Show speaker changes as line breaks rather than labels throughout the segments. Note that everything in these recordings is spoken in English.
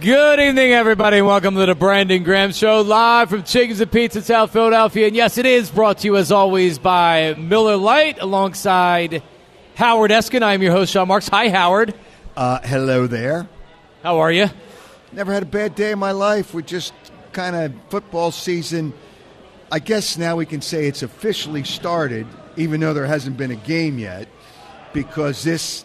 Good evening, everybody. and Welcome to the Brandon Graham Show, live from Chickies and Pete's, South Philadelphia. And yes, it is brought to you, as always, by Miller Lite, alongside Howard Eskin. I'm your host, Jon Marks. Hi, Howard.
Uh, hello there.
How are you?
Never had a bad day in my life. We're just kind of football season. I guess now we can say it's officially started, even though there hasn't been a game yet, because this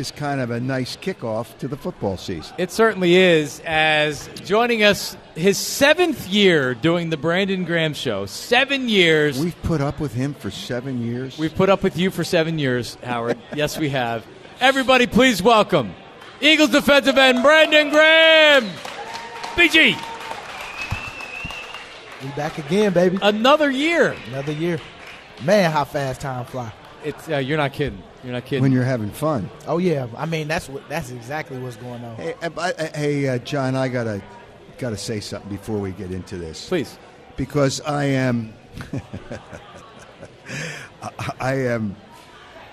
is kind of a nice kickoff to the football season.
It certainly is. As joining us, his seventh year doing the Brandon Graham Show. Seven years.
We've put up with him for seven years.
We've put up with you for seven years, Howard. yes, we have. Everybody, please welcome Eagles defensive end Brandon Graham. BG.
We back again, baby.
Another year.
Another year. Man, how fast time fly.
It's uh, you're not kidding. You're not kidding.
when you're having fun.
Oh yeah, I mean that's what that's exactly what's going on.
Hey, I- I- hey, uh, Jon, I gotta gotta say something before we get into this.
Please.
because I am I- I am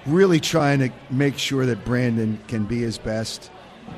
really trying to make sure that Brandon can be his best.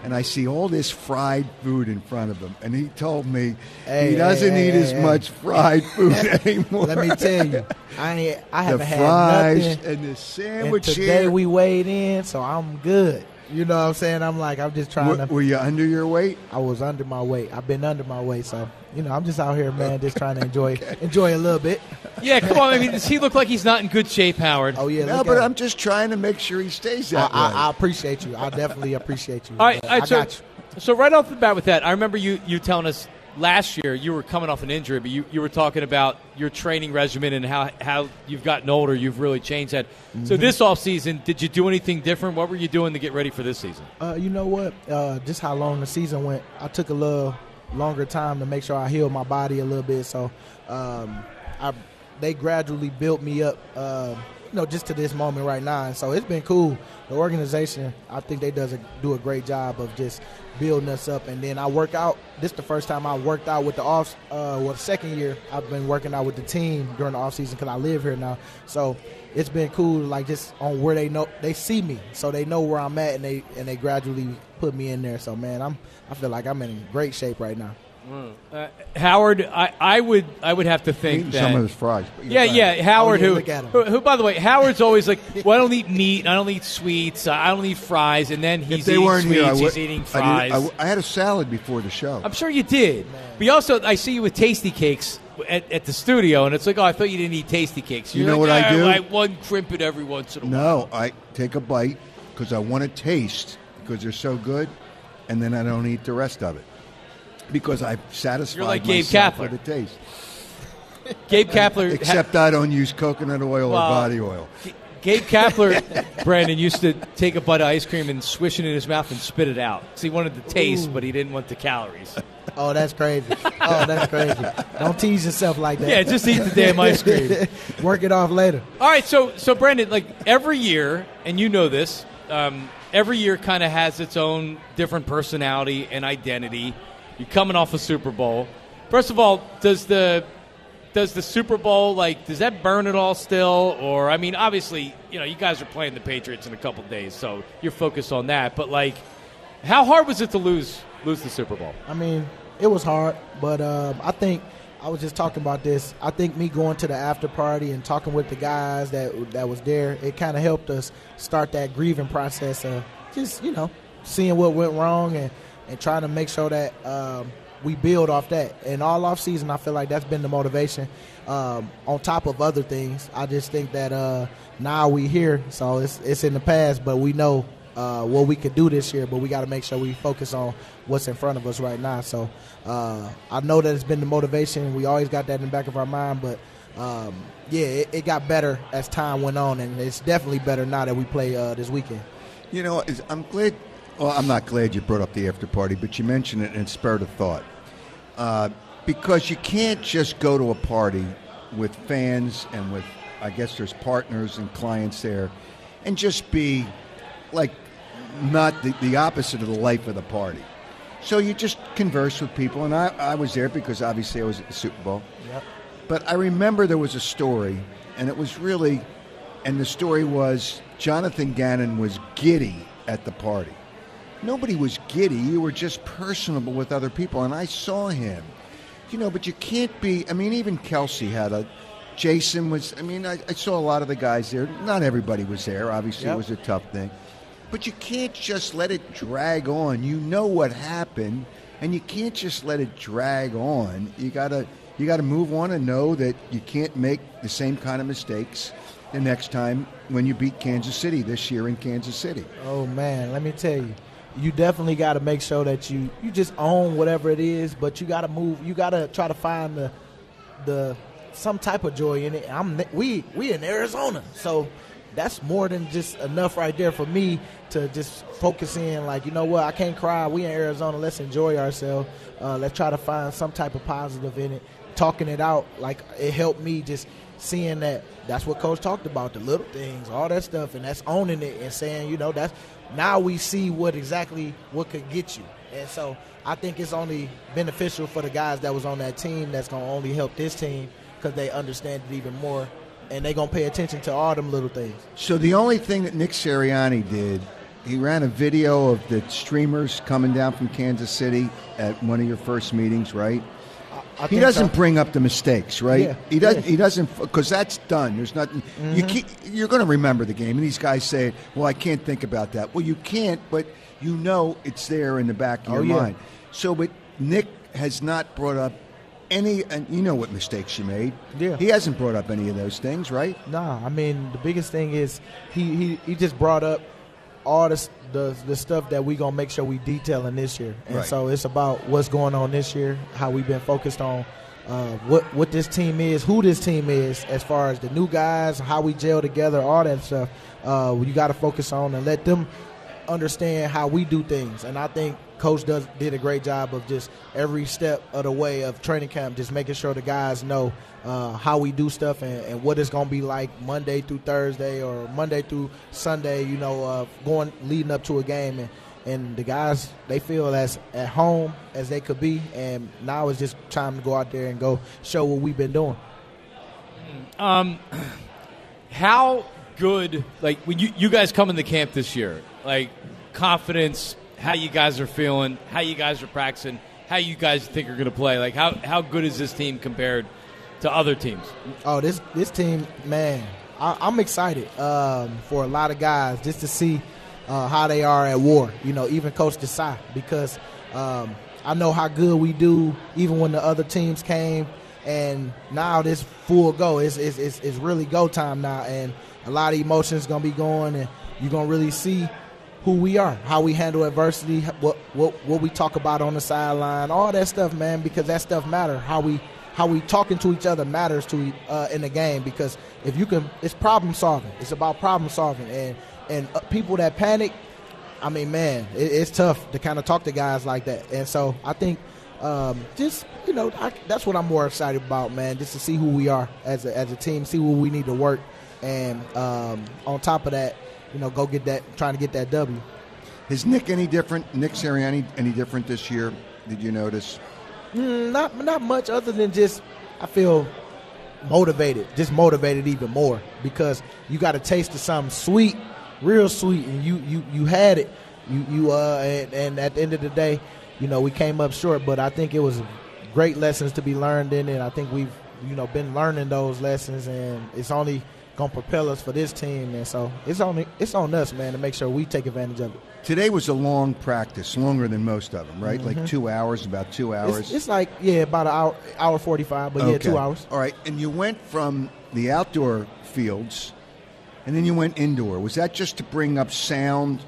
And I see all this fried food in front of him, and he told me
Hey,
he doesn't
hey,
eat
hey,
as much fried food anymore.
Let me tell you, I I haven't had
fries
nothing.
and the
And
sandwich
today
here.
we weighed in, so I'm good. You know what I'm saying? I'm like I'm just trying
were,
to.
were you under your weight?
I was under my weight. I've been under my weight, so you know I'm just out here, man, just trying to enjoy enjoy a little bit.
Yeah, come on. I mean, does he look like he's not in good shape, Howard?
Oh yeah,
no, but
at
I'm just trying to make sure he stays
I,
that way.
I, I appreciate you. I definitely appreciate you.
All right, all right
I
so,
got you.
so right off the bat with that, I remember you, you telling us last year you were coming off an injury, but you, you were talking about your training regimen and how, how you've gotten older. You've really changed that. So
Mm-hmm.
this offseason, did you do anything different? What were you doing to get ready for this season?
Uh, you know what? Uh, just how long the season went, I took a little longer time to make sure I healed my body a little bit. So, um, I they gradually built me up, uh, you know, just to this moment right now. And so it's been cool. The organization, I think they does a, do a great job of just building us up. And then I work out. This the first time I worked out with the off. Uh, well, second year I've been working out with the team during the off season because I live here now. So it's been cool, like just on where they know they see me, so they know where I'm at, and they and they gradually put me in there. So man, I'm I feel like I'm in great shape right now.
Uh, Howard, I, I would I would have to think
Eating
that.
some of his fries. but
Yeah,
right.
yeah, Howard,
Oh,
who,
look at
who, who, by the way, Howard's always like, well, I don't eat meat, I don't eat sweets, I don't eat fries, and then he's
they
eating
weren't
sweets,
here, I
he's
would,
eating
I,
fries.
did- I w- I had a salad before the show.
I'm sure you did. But you also, I see you with Tastykakes at, at the studio, and it's like, oh, I thought you didn't eat Tastykakes.
You
You're
know
like,
what I
"Ah,
do?"
I one Krimpet every once in a while.
No, I take a bite because I want to taste because they're so good, and then I don't eat the rest of it because I've satisfied
You're like Gabe
myself
Kapler.
with the taste.
Gabe Kapler,
Except I don't use coconut oil
Well,
or body oil.
G- Gabe Kapler, Brandon used to take a butt of ice cream and swish it in his mouth and spit it out. So he wanted the taste, but he didn't want the calories.
Oh, that's crazy. oh, that's crazy. Don't tease yourself like that.
Yeah, just eat the damn ice cream.
Work it off later.
All right, so so Brandon, like every year, and you know this, um, every year kind of has its own different personality and identity. You're coming off a Super Bowl. First of all, does the does the Super Bowl like does that burn it all still, or I mean, obviously, you know, you guys are playing the Patriots in a couple days, so you're focused on that. But like, how hard was it to lose lose the Super Bowl?
I mean, it was hard, but um, I think I was just talking about this. I think me going to the after party and talking with the guys that that was there, it kind of helped us start that grieving process of just you know seeing what went wrong and and trying to make sure that um, we build off that. And all off season, I feel like that's been the motivation. Um, on top of other things, I just think that uh, now we here, so it's it's in the past, but we know uh, what we could do this year, but we got to make sure we focus on what's in front of us right now. So uh, I know that it's been the motivation. We always got that in the back of our mind, but um, yeah, it, it got better as time went on, and it's definitely better now that we play uh, this weekend.
You know, I'm glad. Well, I'm not glad you brought up the after party, but you mentioned it and it spurred a thought. Uh, because you can't just go to a party with fans and with, I guess there's partners and clients there, and just be like not the, the opposite of the life of the party. So you just converse with people, and I, I was there because obviously I was at the Super Bowl.
Yep.
But I remember there was a story, and it was really, and the story was Jonathan Gannon was giddy at the party. Nobody was giddy. You were just personable with other people, and I saw him. You know, but you can't be. I mean, even Kelce had a. Jason was. I mean, I, I saw a lot of the guys there. Not everybody was there. Obviously,
Yep.
it was a tough thing. But you can't just let it drag on. You know what happened, and you can't just let it drag on. You gotta you gotta move on and know that you can't make the same kind of mistakes the next time when you beat Kansas City this year in Kansas City.
Oh man, let me tell you, you definitely got to make sure that you you just own whatever it is, but you got to move. You got to try to find the the some type of joy in it. I'm we we in Arizona, so that's more than just enough right there for me to just focus in. Like you know what, I can't cry. We in Arizona. Let's enjoy ourselves. Uh, let's try to find some type of positive in it. Talking it out, like it helped me just seeing that that's what coach talked about the little things all that stuff and that's owning it and saying you know that's now we see what exactly what could get you and so i think it's only beneficial for the guys that was on that team that's going to only help this team because they understand it even more and they're going to pay attention to all them little things
So the only thing that Nick Sirianni did, he ran a video of the streamers coming down from Kansas City at one of your first meetings, right?
I
He doesn't
so.
bring up the mistakes, right?
Yeah,
He doesn't.
yeah. Mm-hmm.
He doesn't because that's done. There's nothing. You keep, you're going to remember the game, and these guys say, "Well, I can't think about that." Well, you can't, but you know it's there in the back of
Oh,
your
yeah.
mind. So, but Nick has not brought up any, and you know what mistakes you made.
Yeah.
He hasn't brought up any of those things, right?
Nah, I mean the biggest thing is he he, he just brought up all this, the the stuff that we gonna make sure we detail in this year, and
Right.
so it's about what's going on this year, how we've been focused on. Uh, what what this team is, who this team is, as far as the new guys, how we gel together, all that stuff. Uh, you got to focus on and let them understand how we do things. And I think coach does did a great job of just every step of the way of training camp, just making sure the guys know uh, how we do stuff and, and what it's going to be like Monday through Thursday or Monday through Sunday. You know, uh, going leading up to a game and. And the guys, they feel as at home as they could be, and now it's just time to go out there and go show what we've been doing.
Um, how good, like when you, you guys come in the camp this year, like confidence, how you guys are feeling, how you guys are practicing, how you guys think are going to play. Like how how good is this team compared to other teams?
Oh, this this team, man, I, I'm excited um, for a lot of guys just to see uh, how they are at war. You know, even Coach Desai, because um, I know how good we do, even when the other teams came. And now this full go, it's, it's, it's, it's really go time now, and a lot of emotions gonna be going, and you're gonna really see who we are, how we handle adversity, what what what we talk about on the sideline, all that stuff, man, because that stuff matter. How we how we talking to each other matters to uh, in the game because if you can, it's problem solving. It's about problem solving, and and uh, people that panic, I mean, man, it, it's tough to kind of talk to guys like that. And so I think um, just you know I, that's what I'm more excited about, man. Just to see who we are as a, as a team, see where we need to work, and um, on top of that, you know, go get that, trying to get that W.
Is Nick any different? Nick Sirianni any different this year? Did you notice?
Mm, not not much other than just I feel motivated, just motivated even more because you got a taste of something sweet, real sweet, and you you you had it. You you uh and, and at the end of the day, you know we came up short, but I think it was great lessons to be learned in it. I think we've you know been learning those lessons, and it's only gonna propel us for this team, and so it's only it's on us, man, to make sure we take advantage of it.
Today was a long practice, longer than most of them, right? Like two hours, about two hours.
Mm-hmm. It's, it's like yeah, about an hour hour forty five, but yeah, two hours.
All right, and you went from the outdoor fields, and then you went indoor. Was that just to bring up sound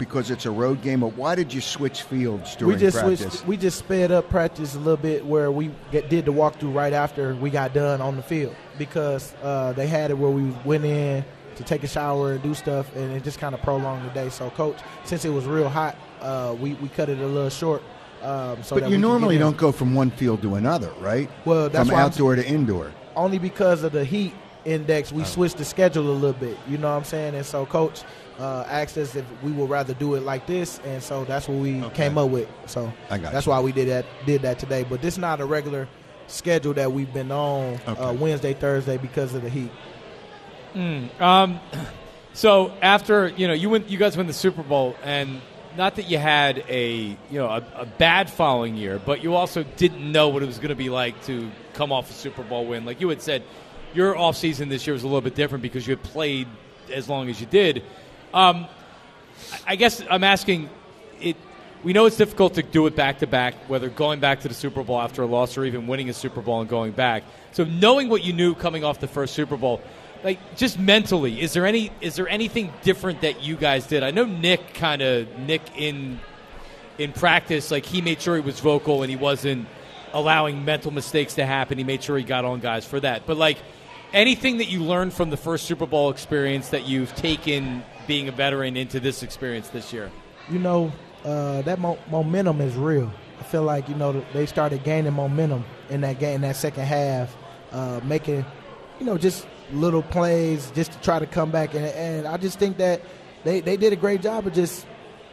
because it's a road game, but why did you switch fields during
we just
practice?
switched. We just sped up practice a little bit where we get, did the walkthrough right after we got done on the field because uh, they had it where we went in to take a shower and do stuff, and it just kind of prolonged the day. So, coach, since it was real hot, uh, we we cut it a little short. Um, so
but you normally don't go from one field to another, right?
Well, that's
from
why I'm-
outdoor to indoor.
only because of the heat index, we switched the schedule a little bit. You know what I'm saying? And so, coach uh, asked us if we would rather do it like this, and so that's what we
Okay.
came up with. So
I got
that's
you.
why we did that did that today. But this is not a regular schedule that we've been on uh, Wednesday, Thursday because of the heat.
Um, so after you know you went, you guys win the Super Bowl, and not that you had a you know a, a bad following year, but you also didn't know what it was going to be like to come off a Super Bowl win. Like you had said, your off season this year was a little bit different because you had played as long as you did. Um, I guess I'm asking it. We know it's difficult to do it back to back, whether going back to the Super Bowl after a loss or even winning a Super Bowl and going back. So knowing what you knew coming off the first Super Bowl, like just mentally, is there any is there anything different that you guys did? I know Nick kind of Nick in in practice, like he made sure he was vocal and he wasn't allowing mental mistakes to happen. He made sure he got on guys for that. But like anything that you learned from the first Super Bowl experience that you've taken being a veteran into this experience this year?
You know, uh, that mo- momentum is real. I feel like you know they started gaining momentum in that game, in that second half, uh, making you know just little plays just to try to come back, and, and I just think that they, they did a great job of just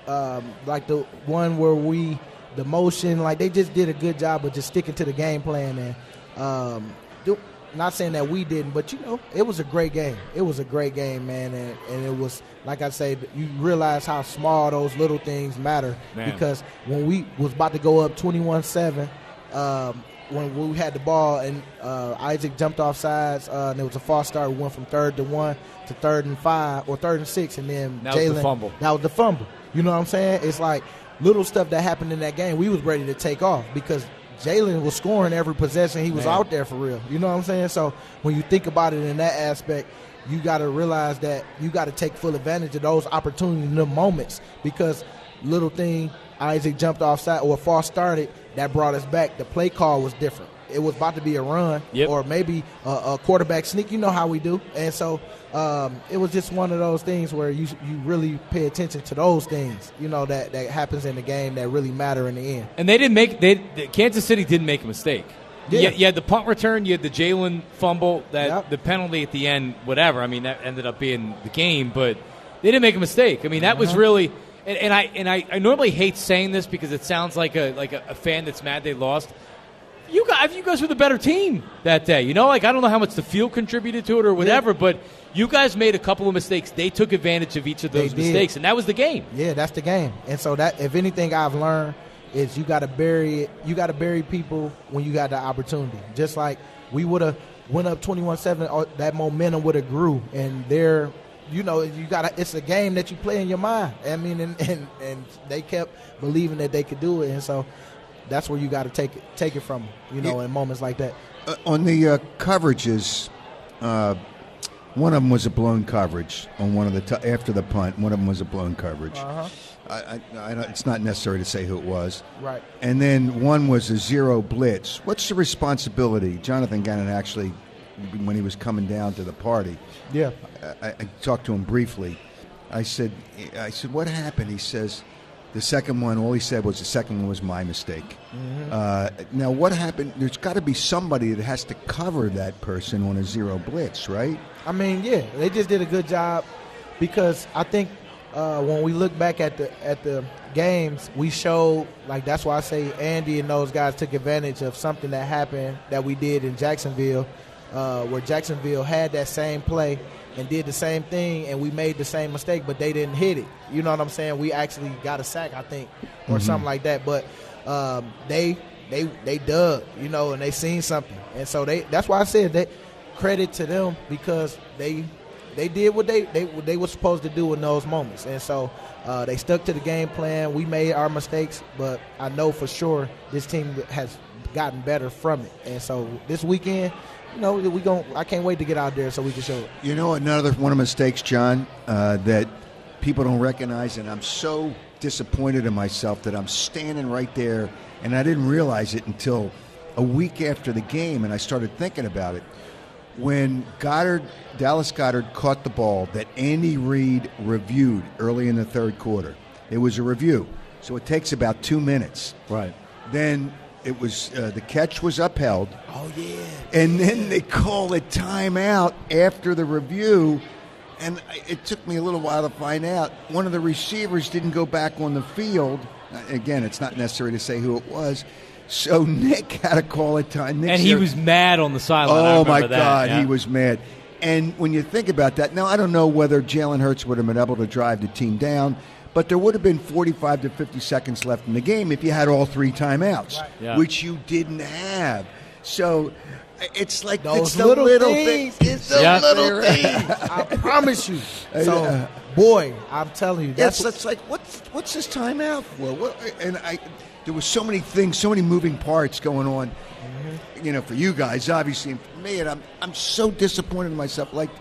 um, like the one where we the motion, like they just did a good job of just sticking to the game plan and um, do, not saying that we didn't, but you know, it was a great game. It was a great game, man, and, and it was like I said, you realize how small those little things matter
Man.
because when we was about to go up twenty-one seven, um, when we had the ball and uh, Isaac jumped off sides, uh, and it was a false start. We went from third to one to third and five or third and six, and then
That was the
Jalen-
fumble.
That was the fumble. You know what I'm saying? It's like little stuff that happened in that game. We was ready to take off because Jalen was scoring every possession. He was
Man.
out there for real. You know what I'm saying? So when you think about it in that aspect, you got to realize that you got to take full advantage of those opportunities, the moments, because little thing Isaac jumped offside or false started that brought us back. The play call was different. It was about to be a run
Yep.
or maybe a, a quarterback sneak. You know how we do, and so um, it was just one of those things where you you really pay attention to those things. You know that that happens in the game that really matter in the end.
And they didn't make they Kansas City didn't make a mistake.
Yeah.
You, you had the punt return, you had the Jalen fumble, that
Yep.
the penalty at the end, whatever. I mean, that ended up being the game, but they didn't make a mistake. I mean, that was really. And, and I and I, I normally hate saying this because it sounds like a like a, a fan that's mad they lost. You guys, you guys were the better team that day. You know, like I don't know how much the field contributed to it or whatever, but you guys made a couple of mistakes. They took advantage of each of those mistakes, and that was the game.
Yeah, that's the game. And so that if anything I've learned is you got to bury it. You got to bury people when you got the opportunity. Just like we would have went up 21-7 that momentum would have grew and they're you know, you got it's a game that you play in your mind. I mean and, and and they kept believing that they could do it and so that's where you got to take it take it from you know,
Yeah.
in moments like that.
Uh, on the uh, coverages, uh, one of them was a blown coverage on one of the t- after the punt. One of them was a blown coverage.
Uh-huh.
I, I, I it's not necessary to say who it was.
Right.
And then one was a zero blitz. What's the responsibility? Jonathan Gannon actually, when he was coming down to the party,
Yeah.
I, I talked to him briefly. I said, I said, what happened? He says, the second one. All he said was the second one was my mistake. Uh, now, what happened? There's got to be somebody that has to cover that person on a zero blitz, right?
I mean, yeah, they just did a good job because I think uh, when we look back at the at the games, we showed like that's why I say Andy and those guys took advantage of something that happened that we did in Jacksonville, uh, where Jacksonville had that same play and did the same thing, and we made the same mistake, but they didn't hit it. You know what I'm saying? We actually got a sack, I think, or something like that. But um, they they they dug, you know, and they seen something, and so they that's why I said that credit to them because they they did what they they what they were supposed to do in those moments, and so uh, they stuck to the game plan. We made our mistakes, but I know for sure this team has gotten better from it, and so this weekend, you know, we gon' I can't wait to get out there so we can show it.
You know, another one of the mistakes, Jon, uh, that people don't recognize, and I'm so disappointed in myself that I'm standing right there, and I didn't realize it until a week after the game, and I started thinking about it. When Goedert, Dallas Goedert caught the ball that Andy Reid reviewed early in the third quarter, it was a review, so it takes about two minutes.
Right.
Then it was uh, the catch was upheld.
Oh yeah,
And then they call a timeout after the review. And it took me a little while to find out. One of the receivers didn't go back on the field. Uh, Again, it's not necessary to say who it was. So Nick had to call a time. Nick
And he
Sir-
was mad on the sideline.
Oh my
that,
God,
yeah.
he was mad. And when you think about that, now I don't know whether Jalen Hurts would have been able to drive the team down, but there would have been 45 to 50 seconds left in the game if you had all three timeouts,
Yeah.
which you didn't have. So it's like
Those
it's the
little
little,
things.
things. It's the
Yeah.
little things.
I promise you. So,
Yeah.
boy, I'm telling you,
That's,
that's
that's like what's what's this timeout for? What, and I, there was so many things, so many moving parts going on.
Mm-hmm.
You know, for you guys, obviously, and for me, and I'm I'm so disappointed in myself. Like,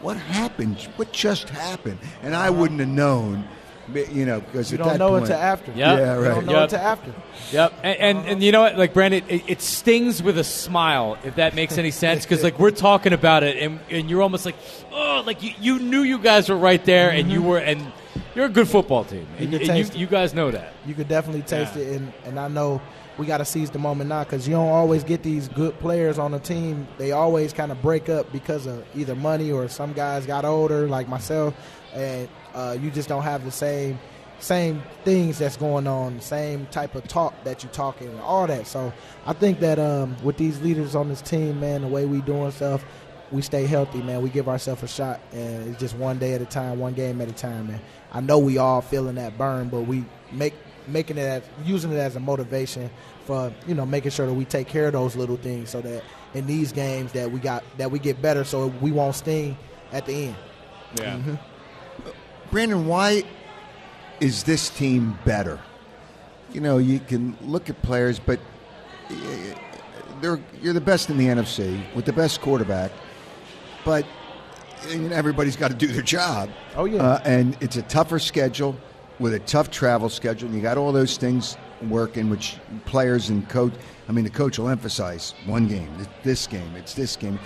what happened? What just happened? And I wouldn't have known. You know, because
you
at
don't
that
know
point,
until after.
Yeah.
Yeah,
You
right.
don't know
Yep.
until after.
Yep, and, and and you know what, like Brandon, it, it stings with a smile if that makes any sense because like we're talking about it and and you're almost like oh like you, you knew you guys were right there and you mm-hmm. were and you're a good football team and,
can
and
taste
you,
it.
you guys know that.
You could definitely taste
Yeah.
it, and, and I know we got to seize the moment now because you don't always get these good players on the team. They always kind of break up because of either money or some guys got older, like myself, and uh, you just don't have the same same things that's going on, same type of talk that you're talking, and all that. So I think that um, with these leaders on this team, man, the way we doing stuff, we stay healthy, man. We give ourselves a shot, and it's just one day at a time, one game at a time, man. I know we all feeling that burn, but we make making it as using it as a motivation for you know making sure that we take care of those little things, so that in these games that we got that we get better, so we won't sting at the end.
Yeah.
Brandon, why is this team better? You know, you can look at players, but they're you're the best in the NFC with the best quarterback, but you everybody's got to do their job.
Oh, yeah.
uh, and it's a tougher schedule with a tough travel schedule, and you got all those things working, which players and coach. I mean, the coach will emphasize one game, this game, it's this game.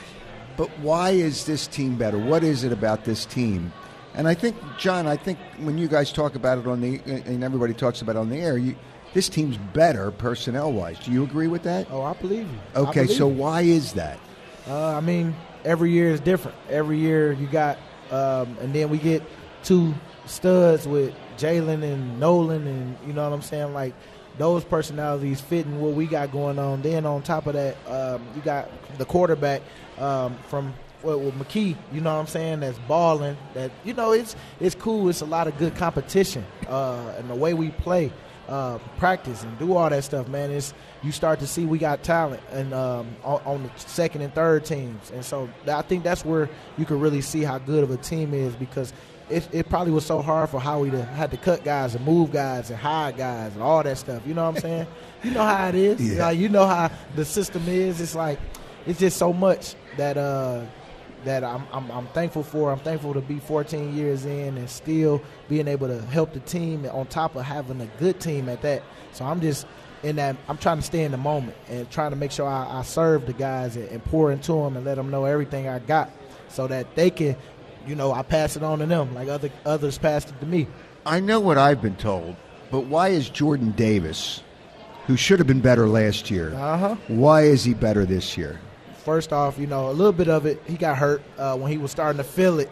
But why is this team better? What is it about this team? And I think, John, I think when you guys talk about it on the, and everybody talks about it on the air, you, this team's better personnel wise. Do you agree with that?
Oh, I believe you.
Okay,
believe
so
you.
why is that?
Uh, I mean, every year is different. Every year you got, um, and then we get two studs with Jalen and Nolan, and you know what I'm saying? Like those personalities fitting what we got going on. Then on top of that, um, you got the quarterback um, from well, with McKee. You know what I'm saying? That's balling. That you know, it's it's cool. It's a lot of good competition, uh, and the way we play uh, practice and do all that stuff, man. It's you start to see we got talent and um, on, on the second and third teams, and so I think that's where you can really see how good of a team is because it, it probably was so hard for Howie to had to cut guys and move guys and hide guys and all that stuff. You know what I'm saying? you know how it is.
Yeah.
Like, you know how the system is. It's like it's just so much that uh, that I'm, I'm I'm thankful for. I'm thankful to be 14 years in and still being able to help the team on top of having a good team at that. So I'm just in that. I'm trying to stay in the moment and trying to make sure I, I serve the guys and, and pour into them and let them know everything I got, so that they can, you know, I pass it on to them like other others passed it to me.
I know what I've been told, but why is Jordan Davis, who should have been better last year,
Uh-huh.
why is he better this year?
First off, you know, a little bit of it, he got hurt uh, when he was starting to feel it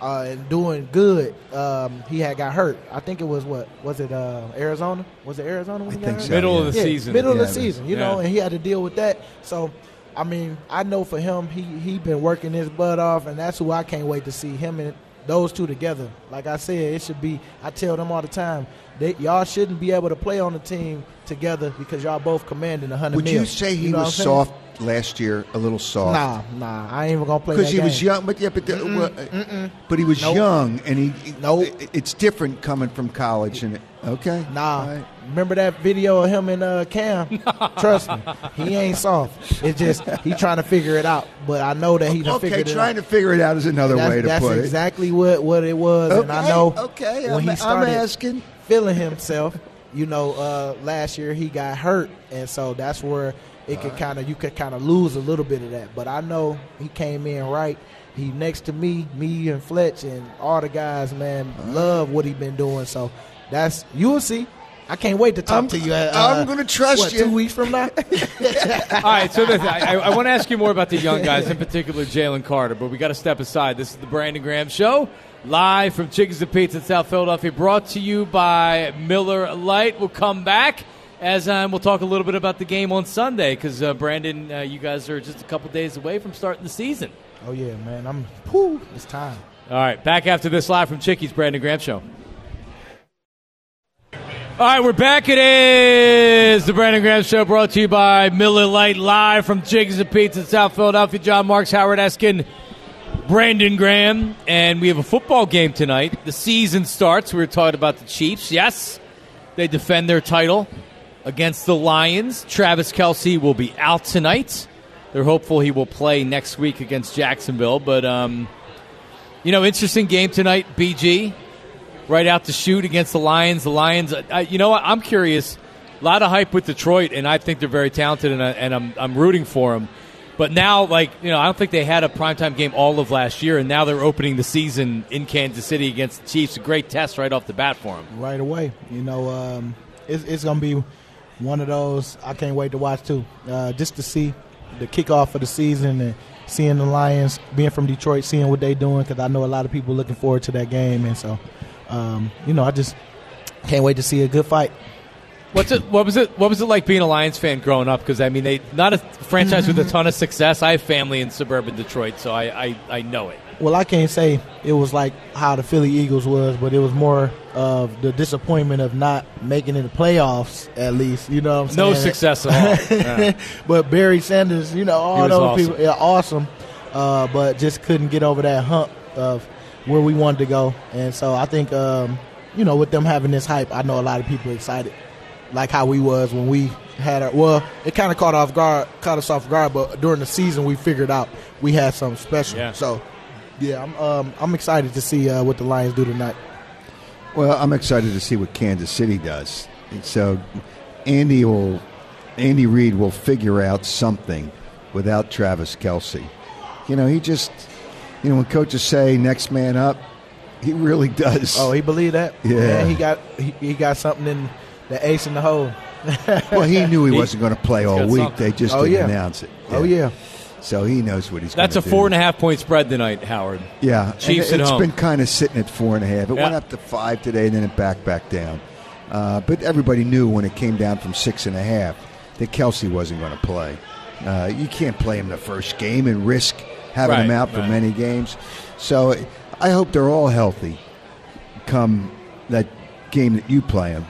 uh, and doing good. Um, he had got hurt. I think it was what was it? Uh, Arizona? Was it Arizona when
I
he got
think
hurt?
so.
Middle of the
Yeah,
season.
Middle of
Yeah,
the season, you
yeah.
know, and he had to deal with that. So, I mean, I know for him, he he been working his butt off, and that's who I can't wait to see him and those two together. Like I said, it should be. I tell them all the time, they, y'all shouldn't be able to play on the team together because y'all both commanding a hundred
Would
mil.
you say he
know
was
what saying?
soft last year, a little soft?
Nah, nah, I ain't even gonna play
because
that
he was young. But yeah, but the, well, uh, but he was
Nope.
young, and he.
Nope.
it- It's different coming from college, and it, okay.
Nah,
All right.
remember that video of him and uh, Cam? Trust me, he ain't soft. It's just he trying to figure it out. But I know that he done
Okay,
figured it
trying
out.
to figure it out is another
that's
way to
that's
put
exactly what what it was,
it.
and I know
Okay,
when
I'm,
he
I'm
started
asking.
feeling himself. You know, uh, last year he got hurt, and so that's where it could kind of you could kind of lose a little bit of that. But I know he came in right. He next to me, me and Fletch and all the guys, man, love what he been doing. So that's you will see. I can't wait to talk
I'm-
to you. Uh,
I'm gonna trust
what,
you.
Two weeks from now.
All right, so listen, I, I want to ask you more about the young guys, in particular Jalen Carter, but we got to step aside. This is the Brandon Graham Show, live from Chickies and Pete's in South Philadelphia, brought to you by Miller Lite. We'll come back as um, we'll talk a little bit about the game on Sunday because uh, Brandon, uh, you guys are just a couple days away from starting the season.
oh yeah, man. I'm. Whew, it's time.
All right, back after this live from Chickies, Brandon Graham Show. All right, we're back. It is the Brandon Graham Show brought to you by Miller Lite live from Chickies and Pete's in South Philadelphia. Jon Marks, Howard Eskin, Brandon Graham, and we have a football game tonight. The season starts. We were talking about the Chiefs. Yes, they defend their title against the Lions. Travis Kelce will be out tonight. They're hopeful he will play next week against Jacksonville. But, um, you know, interesting game tonight, BG right out to shoot against the Lions. The Lions, you know what? I'm curious. A lot of hype with Detroit, and I think they're very talented, and, I, and I'm, I'm rooting for them. But now, like, you know, I don't think they had a primetime game all of last year, and now they're opening the season in Kansas City against the Chiefs. A great test right off the bat for them.
Right away. You know, um, it's, it's going to be one of those I can't wait to watch, too. Uh, just to see the kickoff of the season and seeing the Lions, being from Detroit, seeing what they're doing, because I know a lot of people looking forward to that game. And so um, you know, I just can't wait to see a good fight.
What's it? What was it? What was it like being a Lions fan growing up? Because I mean, they not a franchise with a ton of success. I have family in suburban Detroit, so I, I, I know it.
Well, I can't say it was like how the Philly Eagles was, but it was more of the disappointment of not making it the playoffs. At least, you know, what I'm saying?
No success at all. Yeah.
but Barry Sanders, you know, all those
awesome.
people, yeah, awesome, uh, but just couldn't get over that hump of where we wanted to go. And so I think, um, you know, with them having this hype, I know a lot of people excited, like how we was when we had our. Well, it kind of caught off guard, caught us off guard, but during the season we figured out we had something special.
Yeah.
So, yeah, I'm um, I'm excited to see uh, what the Lions do tonight.
Well, I'm excited to see what Kansas City does. And So, Andy will, Andy Reid will figure out something without Travis Kelce. You know, he just, you know, when coaches say next man up, he really does.
Oh, he believed that.
Yeah.
he got he, he got something in the ace in the hole.
well, he knew he, wasn't going to play all week.
something.
They just
Oh,
didn't
yeah.
announce it.
Oh yeah.
So he knows what he's.
That's a
gonna
four
do.
and a half point spread tonight, Howard.
Yeah,
Chiefs
and
at
it's
home.
been kind of sitting at four and a half. It
Yeah.
went up to five today, and then it backed back down. Uh, but everybody knew when it came down from six and a half that Kelce wasn't going to play. Uh, you can't play him the first game and risk having him out for
right.
many games. So I hope they're all healthy come that game that you play them.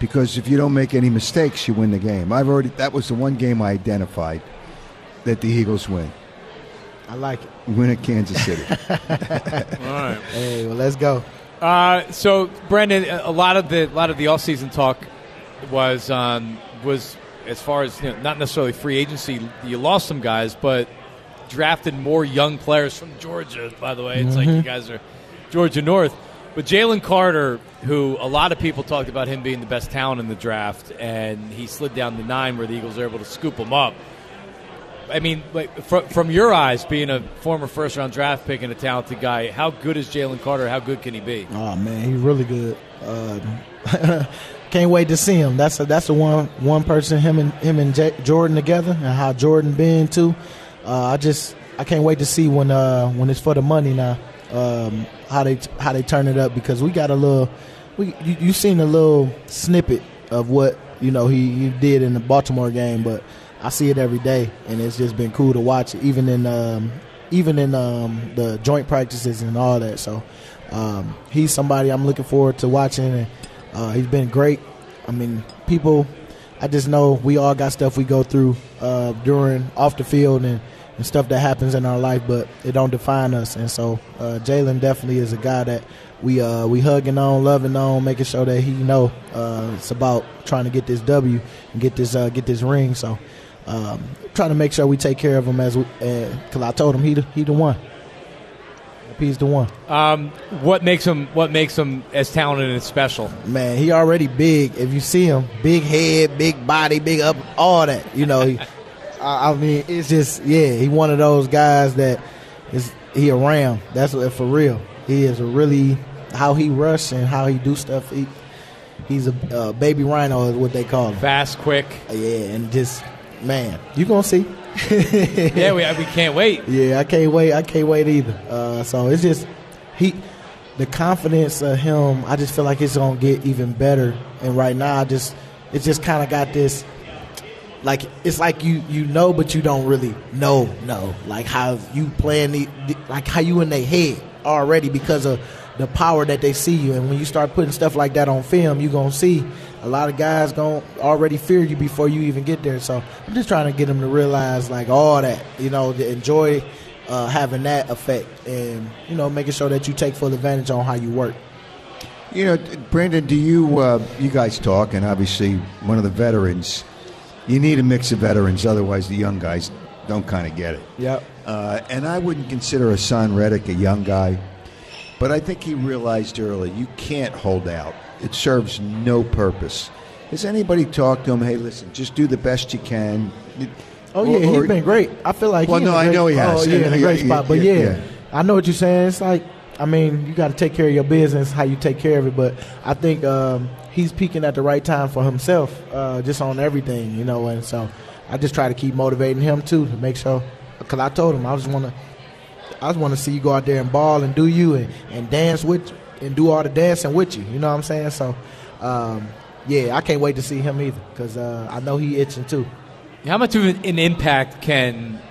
Because if you don't make any mistakes, you win the game. I've already that was the one game I identified that the Eagles win.
I like it.
Win at Kansas City.
All right.
Hey, well, let's go.
Uh, so, Brandon, a lot of the a lot of the offseason talk was um, was as far as you know, not necessarily free agency. You lost some guys, but drafted more young players from Georgia. By the way, it's like you guys are Georgia North. But Jalen Carter, who a lot of people talked about him being the best talent in the draft, and he slid down to nine, where the Eagles are able to scoop him up. I mean, like, from, from your eyes, being a former first round draft pick and a talented guy, how good is Jalen Carter? How good can he be?
Oh man, he's really good. Um, can't wait to see him. That's a, that's the one one person him and him and J- Jordan together, and how Jordan been too. Uh, I just I can't wait to see when uh, when it's for the money now. Um, how they how they turn it up because we got a little we you, you seen a little snippet of what you know he, he did in the Baltimore game, but I see it every day, and it's just been cool to watch, even in um, even in um, the joint practices and all that. So um, he's somebody I'm looking forward to watching, and uh, he's been great. I mean, people, I just know we all got stuff we go through uh, during off the field and, and stuff that happens in our life, but it don't define us. And so uh, Jalen definitely is a guy that we uh, we hugging on, loving on, making sure that he know uh, it's about trying to get this W and get this uh, get this ring. So. Um, trying to make sure we take care of him as because I told him he the, he the one. He's the one.
Um, what makes him What makes him as talented and special?
Man, he already big. If you see him, big head, big body, big up, all that. You know, he, I, I mean, it's just yeah. He one of those guys that is he a ram. That's what for real. He is a really how he rush and how he do stuff. He, he's a uh, baby rhino is what they call him.
Fast, quick.
Yeah, and just man, you gonna see.
Yeah, we, we can't wait.
Yeah, I can't wait. I can't wait either. Uh, so it's just he, the confidence of him. I just feel like it's gonna get even better. And right now, I just it just kind of got this. Like it's like you you know, but you don't really know. No, like how you playing the like how you in their head already because of the power that they see you. And when you start putting stuff like that on film, you're gonna see a lot of guys gonna already fear you before you even get there. So I'm just trying to get them to realize like all that, you know, to enjoy uh, having that effect, and you know, making sure that you take full advantage on how you work.
You know, Brandon, do you uh, you guys talk? And obviously, one of the veterans. You need a mix of veterans, otherwise the young guys don't kind of get it.
Yep.
Uh, and I wouldn't consider Haason Reddick a young guy, but I think he realized early you can't hold out. It serves no purpose. Has anybody talked to him? Hey, listen, just do the best you can.
Oh yeah,
Or-
he's been great. I feel like
Well, no,
a
I
great-
know he has.
Oh yeah, in a great spot. But
yeah,
yeah. I know what you're saying. It's like I mean, you got to take care of your business, how you take care of it. But I think um, he's peaking at the right time for himself, uh, just on everything, you know. And so I just try to keep motivating him too to make sure. Because I told him I just want to, I just want to see you go out there and ball and do you and, and dance with you and do all the dancing with you. You know what I'm saying? So. Um, yeah, I can't wait to see him either because uh, I know he itching too.
How much of an impact can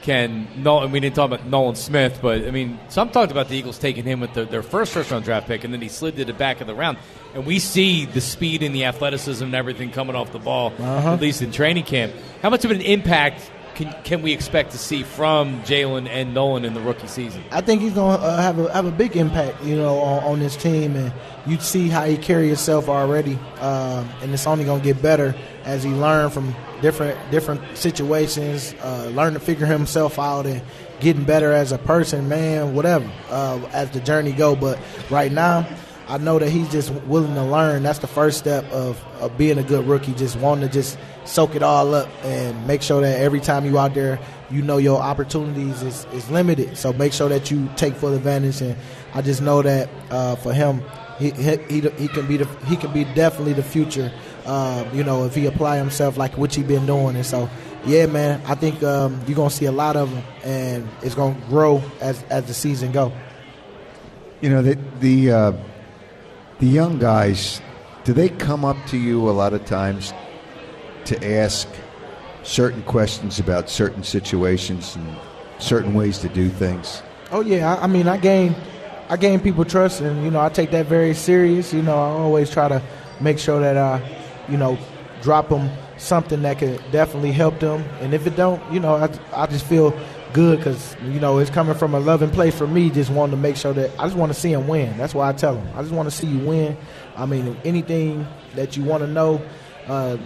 can Nolan? We didn't talk about Nolan Smith, but I mean, some talked about the Eagles taking him with the, their first first round draft pick, and then he slid to the back of the round. And we see the speed and the athleticism and everything coming off the ball,
Uh-huh.
at least in training camp. How much of an impact can can we expect to see from Jalen and Nolan in the rookie season?
I think he's gonna uh, have a have a big impact, you know, on, on this team, and you see how he carry himself already, um, and it's only gonna get better as he learn from different different situations, uh, learn to figure himself out, and getting better as a person, man, whatever, uh, as the journey go. But right now. I know that he's just willing to learn. That's the first step of, of being a good rookie. Just wanting to just soak it all up and make sure that every time you out there, you know your opportunities is, is limited. So make sure that you take full advantage. And I just know that uh, for him, he, he, he, can be the, he can be definitely the future. Uh, you know, if he apply himself like what he been doing. And so, yeah, man, I think um, you're gonna see a lot of him, and it's gonna grow as as the season go.
You know, the the uh, the young guys, do they come up to you a lot of times to ask certain questions about certain situations and certain ways to do things?
Oh yeah, I, I mean, I gain, I gain people trust, and you know, I take that very serious. You know, I always try to make sure that I, you know, drop them something that could definitely help them, and if it don't, you know, I, I just feel good because you know it's coming from a loving place for me. Just wanting to make sure that I just want to see them win. That's why I tell them. I just want to see you win. I mean, anything that you want to know, uh,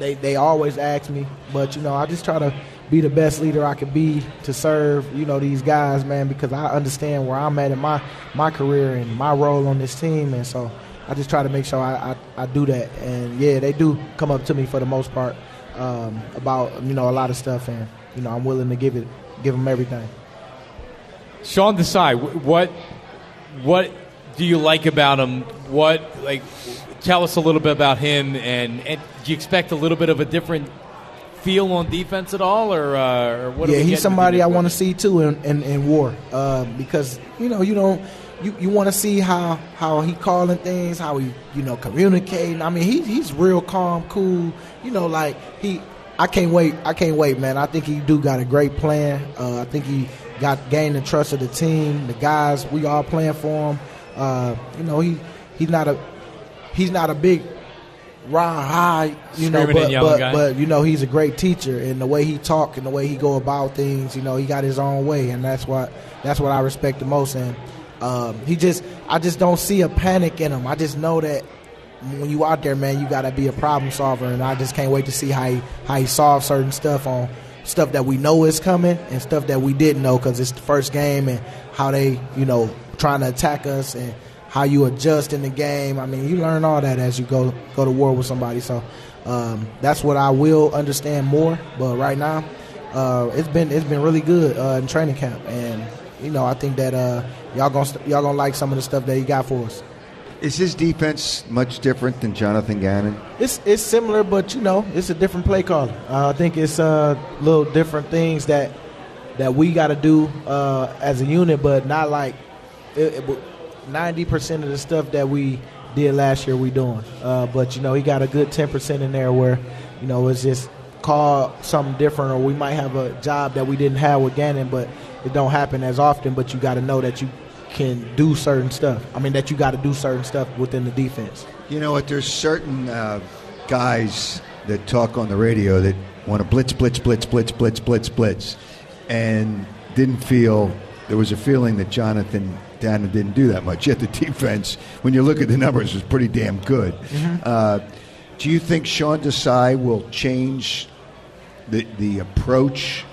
they they always ask me, but you know, I just try to be the best leader I could be to serve, you know, these guys, man, because I understand where I'm at in my my career and my role on this team, and so I just try to make sure I, I, I do that. And yeah, they do come up to me for the most part um, about you know a lot of stuff, and you know I'm willing to give it give them everything.
Sean Desai, what what do you like about him? What like tell us a little bit about him, and, and do you expect a little bit of a different feel on defense at all, or, uh, or what?
yeah, he's somebody? I want to see too in, in, in war uh, because you know you don't you, you want to see how how he calling things, how he you know communicating. I mean, he he's real calm, cool. You know, like he. I can't wait. I can't wait, man. I think he do got a great plan. Uh, I think he got gained the trust of the team, the guys. We all playing for him. Uh, you know, he he's not a he's not a big rah high, you know,
Screaming and
but but,
guy.
but you know he's a great teacher and the way he talk and the way he go about things you know he got his own way and that's what that's what i respect the most and um, he just i just don't see a panic in him i just know that when you out there man you got to be a problem solver and i just can't wait to see how he how he solves certain stuff on stuff that we know is coming and stuff that we didn't know because it's the first game and how they you know trying to attack us and how you adjust in the game. I mean, you learn all that as you go go to war with somebody. So um, that's what I will understand more. But right now, uh, it's been it's been really good uh, in training camp, and you know I think that uh, y'all gonna y'all gonna like some of the stuff that he got for us.
Is his defense much different than Jonathan Gannon?
It's it's similar, but you know it's a different play caller. Uh, I think it's uh, little different things that that we got to do uh, as a unit, but not like ninety percent of the stuff that we did last year. We doing, uh, but you know he got a good ten percent in there where you know it's just call something different, or we might have a job that we didn't have with Gannon, but it don't happen as often. But you got to know that you can do certain stuff. I mean, that you got to do certain stuff within the defense.
You know what? There's certain uh, guys that talk on the radio that want to blitz, blitz, blitz, blitz, blitz, blitz, blitz, and didn't feel there was a feeling that Jonathan Dana didn't do that much. Yet the defense, when you look at the numbers, was pretty damn good. Uh, do you think Sean Desai will change the the approach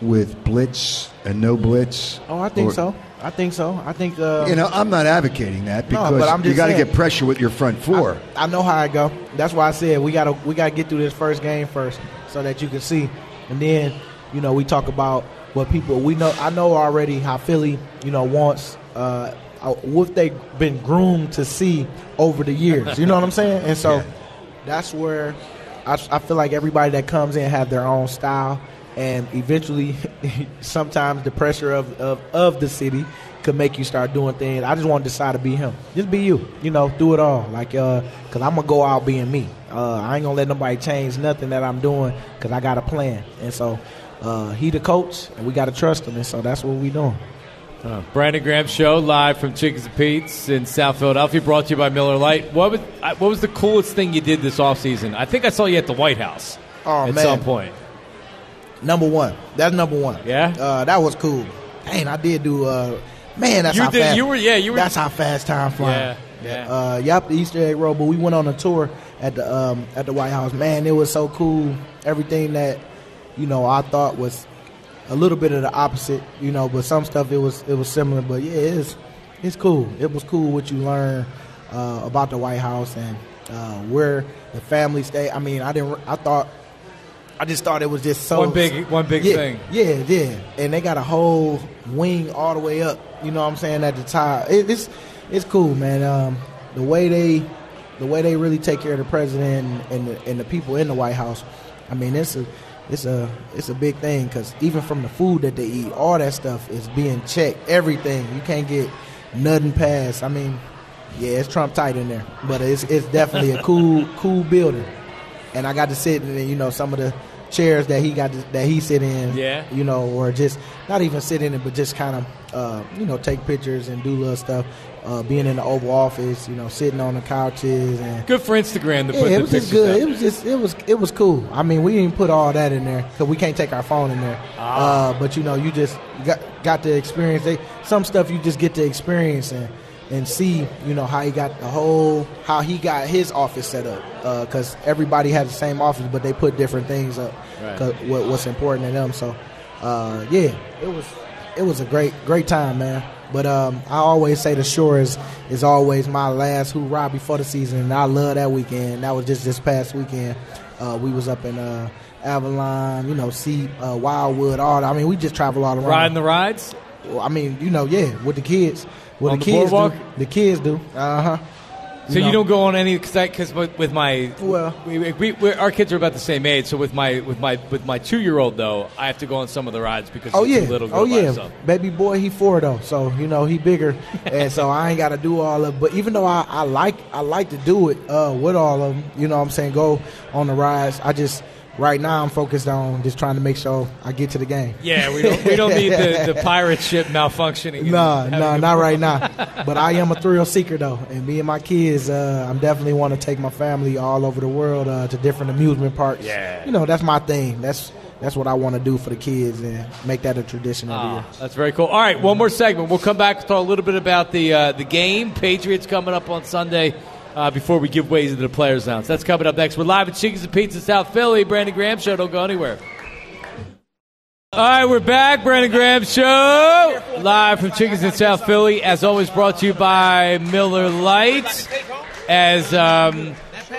with blitz and no blitz?
Oh, I think
Or-
so. I think so. I think uh,
You know, I'm not advocating that
No,
because
but I'm
you got to get pressure with your front four.
I, I know how I go. That's why I said we gotta we gotta get through this first game first, so that you can see, and then you know we talk about what people we know. I know already how Philly you know wants uh, uh, what they've been groomed to see over the years. You know what I'm saying? And so
Yeah.
that's where I, I feel like everybody that comes in have their own style, and eventually, sometimes the pressure of, of, of the city could make you start doing things. I just want to decide to be him. Just be you. You know, do it all. Like, uh, cause I'm gonna go out being me. Uh, I ain't gonna let nobody change nothing that I'm doing, cause I got a plan. And so, uh, he the coach, and we gotta trust him. And so that's what we doing.
Uh, Brandon Graham Show live from Chickies and Pete's in South Philadelphia, brought to you by Miller Lite. What was what was the coolest thing you did this offseason? I think I saw you at the White House
Oh,
at
man.
some point.
Number one. That's number one.
Yeah?
Uh, that was cool. Dang, I did do. Uh, man, that's
You
how
did-
fast.
you were- yeah, you were-
That's how fast time flying.
Yeah, yeah.
Uh, yep, the Easter egg roll. But we went on a tour at the um, at the White House. Man, it was so cool. Everything that you know I thought was a little bit of the opposite. You know, but some stuff it was it was similar. But yeah, it's it's cool. It was cool what you learn uh, about the White House and uh, where the family stay. I mean, I didn't. I thought. I just thought it was just so
One big- one big
yeah,
thing.
Yeah, yeah, and they got a whole wing all the way up. You know what I'm saying at the top. It, it's it's cool, man. Um, the way they the way they really take care of the president and, and the, and the people in the White House. I mean, it's a it's a it's a big thing because even from the food that they eat, all that stuff is being checked. Everything you can't get nothing past. I mean, yeah, it's Trump tight in there, but it's it's definitely a cool cool building. And I got to sit in, you know, some of the chairs that he got to, that he sit in.
Yeah.
You know, or just not even sit in it, but just kind of, uh, you know, take pictures and do little stuff. Uh, being in the Oval Office, you know, sitting on the couches and
Good for Instagram to
yeah,
put
it
the
was just good.
out
It was just it was it was cool. I mean, we didn't put all that in there because we can't take our phone in there.
Ah.
Uh, but you know, you just got got to experience they, some stuff. You just get to experience and and see, you know, how he got the whole how he got his office set up. Because everybody has the same office, but they put different things up.
Right.
what, what's important to them. So, uh, yeah, it was it was a great great time, man. But um, I always say the shore is is always my last hoorah before the season, and I love that weekend. That was just this past weekend. Uh, we was up in uh, Avalon, you know, see uh, Wildwood, all. I mean, we just travel all around.
Riding the rides?
Well, I mean, you know, yeah, with the kids, what
On
the,
the
kids
boardwalk?
do, the kids do. Uh huh.
So you don't go on any because with, with my
Well-
we, we, we, our kids are about the same age. So with my with my with my two year old though, I have to go on some of the rides because
Oh
he's
yeah,
too little to
oh yeah,
himself.
baby boy, he four though, so you know he bigger, and so I ain't got to do all of. But even though I, I like I like to do it uh, with all of them, you know what I'm saying, go on the rides. I just right now I'm focused on just trying to make sure I get to the game.
Yeah, we don't we don't need the, the pirate ship malfunctioning. and
Nah,
having
nah, not right now. But I am a thrill seeker though, and me and my kids, uh, I'm definitely want to take my family all over the world uh, to different amusement parks.
Yeah.
you know that's my thing. That's that's what I want to do for the kids and make that a tradition every year.
Ah, that's very cool. All right, one more segment. We'll come back and talk a little bit about the uh, the game. Patriots coming up on Sunday. Uh, before we give ways to the players' lounge, that's coming up next. We're live at Chickies and Pete's South Philly. Brandon Graham Show. Don't go anywhere. All right, we're back. Brandon Graham Show. Live from Chickens in South Philly. As always, brought to you by Miller Lite. As um,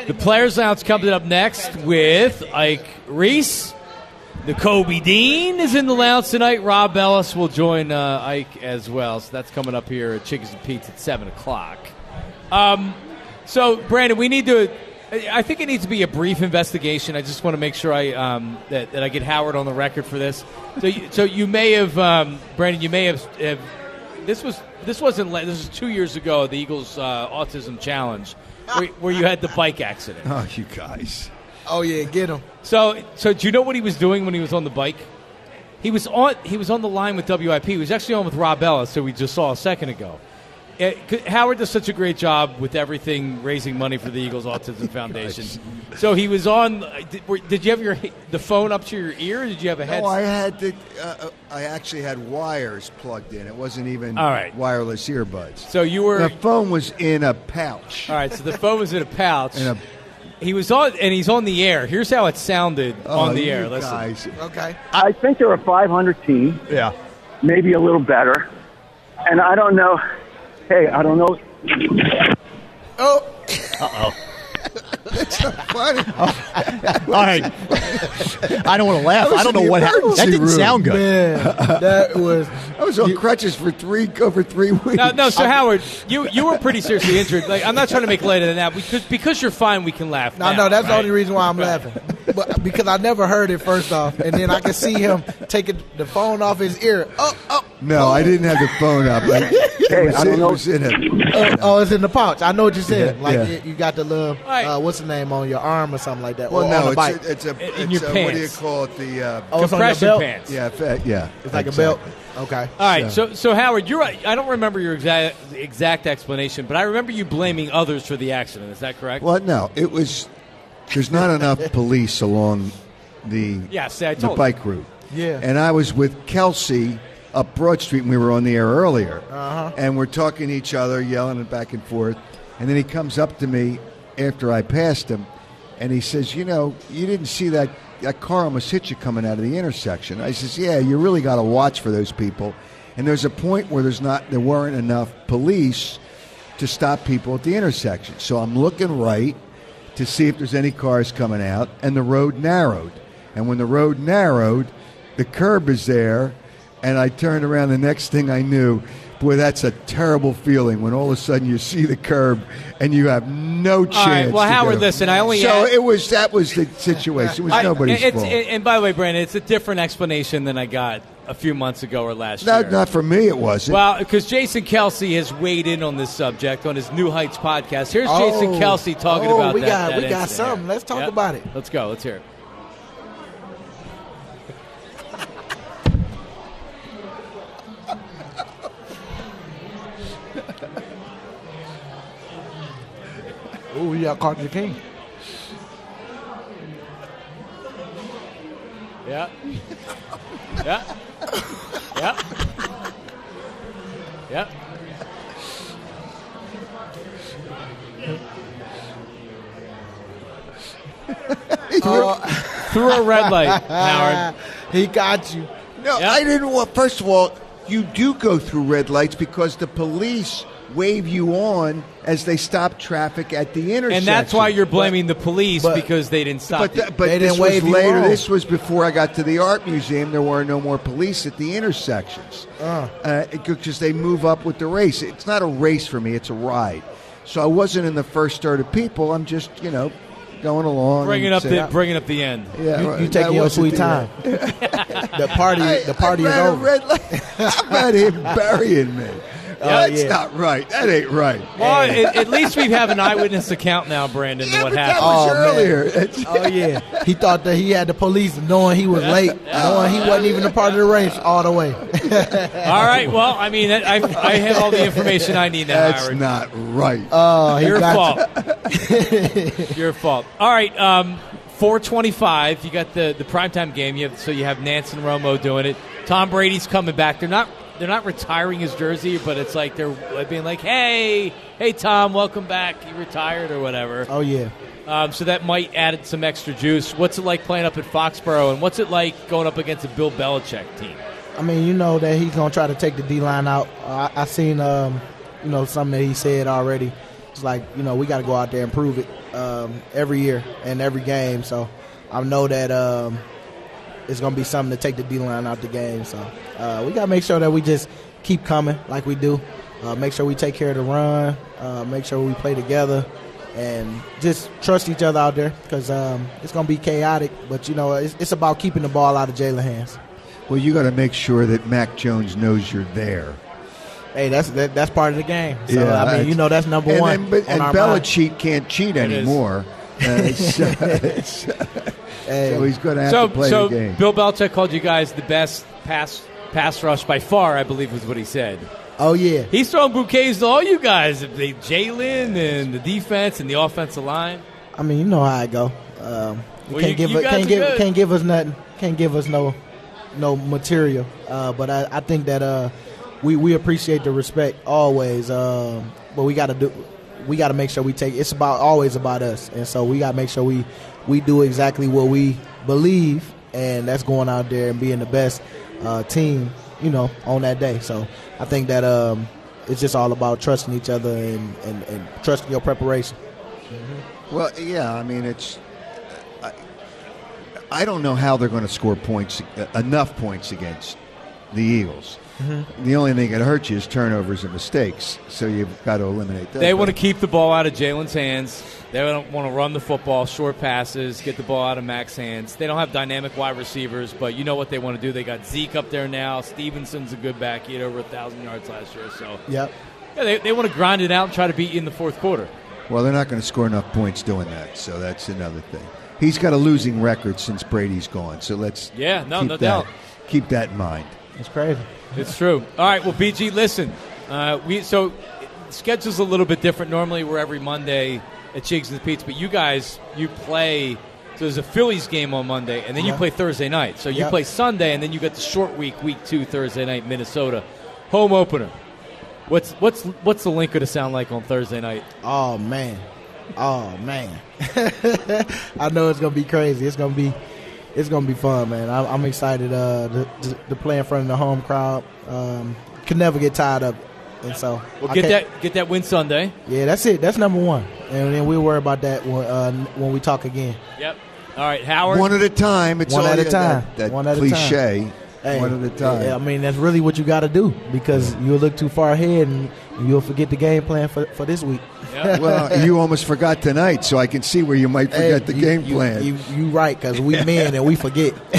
the Players Lounge coming up next with Ike Reese. Nakobe Dean is in the lounge tonight. Rob Ellis will join uh, Ike as well. So that's coming up here at Chickies and Pete's at 7 o'clock. Um, so, Brandon, we need to. I think it needs to be a brief investigation. I just want to make sure I um, that, that I get Howard on the record for this. So, you, so you may have, um, Brandon, you may have, have. This was this wasn't. This was two years ago. The Eagles uh, Autism Challenge, where, where you had the bike accident.
Oh, you guys.
Oh yeah, get him.
So, so do you know what he was doing when he was on the bike? He was on. He was on the line with WIP. He was actually on with Rob Ellis, who we just saw a second ago. Uh, c- Howard does such a great job with everything, raising money for the Eagles Autism Foundation. So he was on. Did, were, did you have your the phone up to your ear? Or did you have a headset?
No, I had the. Uh, uh, I actually had wires plugged in. It wasn't even
All right.
wireless earbuds.
so you were.
The phone was in a pouch.
all right. So the phone was in a pouch.
In a,
he was on, and he's on the air. Here's how it sounded
oh,
on the
you
air. Listen.
guys.
Okay.
I think they're a 500 team,
Yeah.
maybe a little better. And I don't know. Hey, I don't know.
Oh, Uh-oh.
That's Funny. Oh.
All right. I don't want to laugh.
That
I don't know what happened. That didn't
room.
sound good.
man, that was.
I was on crutches for three over three weeks.
No, no. So Howard, you you were pretty seriously injured. Like I'm not trying to make light of that because because you're fine. We can laugh.
No,
now,
no, that's the only reason why I'm laughing. But because I never heard it first off, and then I can see him taking the phone off his ear. Oh, oh,
No, I didn't have the phone up. I, it,
Hey,
was,
I don't
it
know.
was in it.
oh, oh, it's in the pouch. I know what you said.
Yeah,
like
yeah.
it- you got the little,
right.
uh, what's the name on your arm or something like that.
Well,
or on
no,
the
it's
bike.
a, it's a,
In
it's
your
a what do you call it? The uh,
oh, it's
Compression
belt.
pants.
yeah, fa- yeah.
It's like
exactly.
a belt. Okay.
All right, so so Howard, you're right. I don't remember your exact exact explanation, but I remember you blaming others for the accident. Is that correct?
Well, no, it was. There's not enough police along the
Yeah, see, I
the
told you.
bike route.
Yeah.
And I was with Kelce up Broad Street, and we were on the air earlier.
Uh-huh.
And we're talking to each other, yelling it back and forth. And then he comes up to me after I passed him, and he says, "You know, you didn't see that that car almost hit you coming out of the intersection." I says, "Yeah, you really got to watch for those people." And there's a point where there's not there weren't enough police to stop people at the intersection. So I'm looking right to see if there's any cars coming out, and the road narrowed. And when the road narrowed, the curb is there, and I turned around. The next thing I knew, boy, that's a terrible feeling when all of a sudden you see the curb and you have no chance.
All right. Well, Howard, listen, I only
So it was that was the situation. It was
I-
nobody's
it's,
fault.
And by the way, Brandon, it's a different explanation than I got a few months ago or last
not,
year.
not for me. It wasn't.
well, because Jason Kelce has weighed in on this subject on his New Heights podcast. Here's
Oh.
Jason Kelce talking
Oh,
about
we
that.
got-
that
we got something. Let's talk
Yep.
about it.
Let's go. Let's hear it.
Oh, you got Carter King.
Yeah. Yeah. Yeah. Yeah. Through oh, a red light, Howard.
He got you.
No,
Yep.
I didn't want. First of all, you do go through red lights because the police wave you on as they stop traffic at the intersection.
And that's why you're blaming the police
but-
because they didn't stop
But,
you.
th- but
They
this
didn't
was
wave you
later. This was before I got to the art museum. There were no more police at the intersections uh, because they move up with the race. It's not a race for me; it's a ride. So I wasn't in the first third of people. I'm just you know going along,
bringing up
saying-
the bringing up the end.
Yeah,
You,
right.
you
That
taking your sweet time.
end.
the party, the party
I
is over.
Red light. How about him burying me? That's
yeah.
not right. That ain't right.
Well, at, at least we have an eyewitness account now, Brandon, to
yeah,
what
but that
happened.
was
Oh, man.
earlier. It's-
Oh yeah, he thought that he had the police, knowing he was late, knowing he wasn't even a part of the race all the way.
All right. Well, I mean, I, I have all the information I need now,
That's
Howard.
not right.
Oh, he
Your
got
fault. Your fault. All right. Um, 425. You got the the primetime game. You have so you have Nantz and Romo doing it. Tom Brady's coming back. They're not they're not retiring his jersey, but it's like they're being like, hey, hey, Tom, welcome back. You retired or whatever.
Oh yeah.
Um, so that might add some extra juice. What's it like playing up at Foxborough, and what's it like going up against a Bill Belichick team?
I mean, you know that he's gonna try to take the D line out. I, I seen, um, you know, something that he said already. It's like you know we got to go out there and prove it um, every year and every game. So I know that it's gonna be something to take the D line out the game. So uh, we gotta make sure that we just keep coming like we do. Uh, make sure we take care of the run. Uh, make sure we play together. And just trust each other out there because um, it's going to be chaotic. But, you know, it's, it's about keeping the ball out of Jalen hands.
well, you got to make sure that Mac Jones knows you're there.
Hey, that's that, that's part of the game. So I mean, you know, that's number
and
one.
Then, but,
on
and
our mind.
Belichick can't cheat
is.
anymore. Uh, it's, uh, it's,
Hey.
So he's going to have
so,
to play
so
the game.
Bill Belichick called you guys the best pass pass rush by far. I believe was what he said.
Oh yeah,
He's throwing bouquets to all you guys, Jalen and the defense and the offensive line.
I mean, you know how I go. Um,
Well,
can't
you-
give
you
can't give
good.
can't give us nothing. Can't give us no no material. Uh, but I, I think that uh, we we appreciate the respect always. Um, but we got to do we got to make sure we take. It's about always about us, and so we got to make sure we we do exactly what we believe, and that's going out there and being the best uh, team. You know, on that day. So I think that um, it's just all about trusting each other and, and, and trusting your preparation.
Well, yeah, I mean, it's. I, I don't know how they're going to score points, uh, enough points against the Eagles.
Mm-hmm.
The only thing that hurts you is turnovers and mistakes, so you've got to eliminate that.
They want to keep the ball out of Jalen's hands. They don't want to run the football, short passes, get the ball out of Mac's hands. They don't have dynamic wide receivers, but you know what they want to do. They got Zeke up there now. Stevenson's a good back. He had over a thousand yards last year. So
Yep.
yeah, they, they want to grind it out and try to beat you in the fourth quarter.
Well, they're not going to score enough points doing that, so that's another thing. He's got a losing record since Brady's gone, so let's
Yeah, no,
keep
no
that,
doubt.
Keep that in mind.
It's crazy.
It's true. All right. Well, BG, listen. Uh, we so schedule's a little bit different. Normally, we're every Monday at Chickies and Pete's, but you guys you play. So there's a Phillies game on Monday, and then you
Yeah.
play Thursday night. So you play Sunday, and then you get the short week, week two, Thursday night, Minnesota, home opener. What's what's what's the Linc going to sound like on Thursday night?
Oh man. Oh man. I know it's gonna be crazy. It's gonna be it's gonna be fun, man. I'm, I'm excited uh, to, to, to play in front of the home crowd. Um, can never get tired of it. And so
Well,
I
get that get that win Sunday.
Yeah, that's it. That's number one. And then we'll worry about that when, uh, when we talk again.
Yep. All right, Howard.
One at a time. It's
One at a time.
That, that
One at a time.
cliche.
Hey,
one at a time.
yeah, I mean, that's really what you got to do because you'll look too far ahead and you'll forget the game plan for, for this week.
Yep.
well, you almost forgot tonight, so I can see where you might forget
Hey,
the
you-
game
you-
plan.
You, you right because we men and we forget.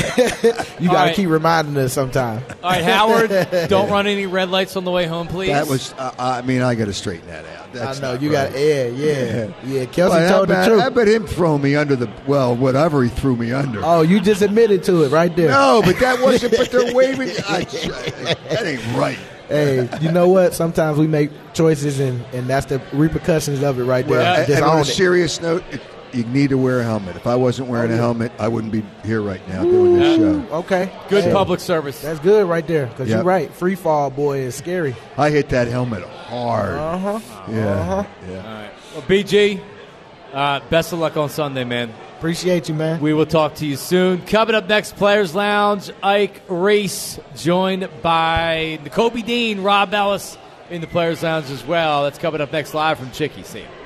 you got to
right.
keep reminding us sometime.
All right, Howard. don't run any red lights on the way home, please.
that was. Uh, I mean, I got to straighten that out. That's
I know you
right.
got yeah, yeah, yeah. Kelce
Well, how
told the
about,
truth.
how about him throwing me under the well, whatever he threw me under?
oh, you just admitted to it right there.
No, but that wasn't. but they're waving. I, that ain't right.
Hey, you know what? Sometimes we make choices and, and that's the repercussions of it right there.
Well,
Just
and on
own
a
it.
serious note, it, you need to wear a helmet. If I wasn't wearing a helmet, I wouldn't be here right now doing this show.
Okay,
good
Hey,
public service.
That's good right there because
Yep.
you're right. Free fall boy is scary.
I hit that helmet hard.
Uh huh.
yeah,
Uh-huh.
yeah.
All right. Well, BG, uh, best of luck on Sunday, man.
Appreciate you, man.
We will talk to you soon. Coming up next, Players Lounge, Ike Reese, joined by Kobe Dean, Rob Ellis in the Players Lounge as well. That's coming up next live from Chicky. See you.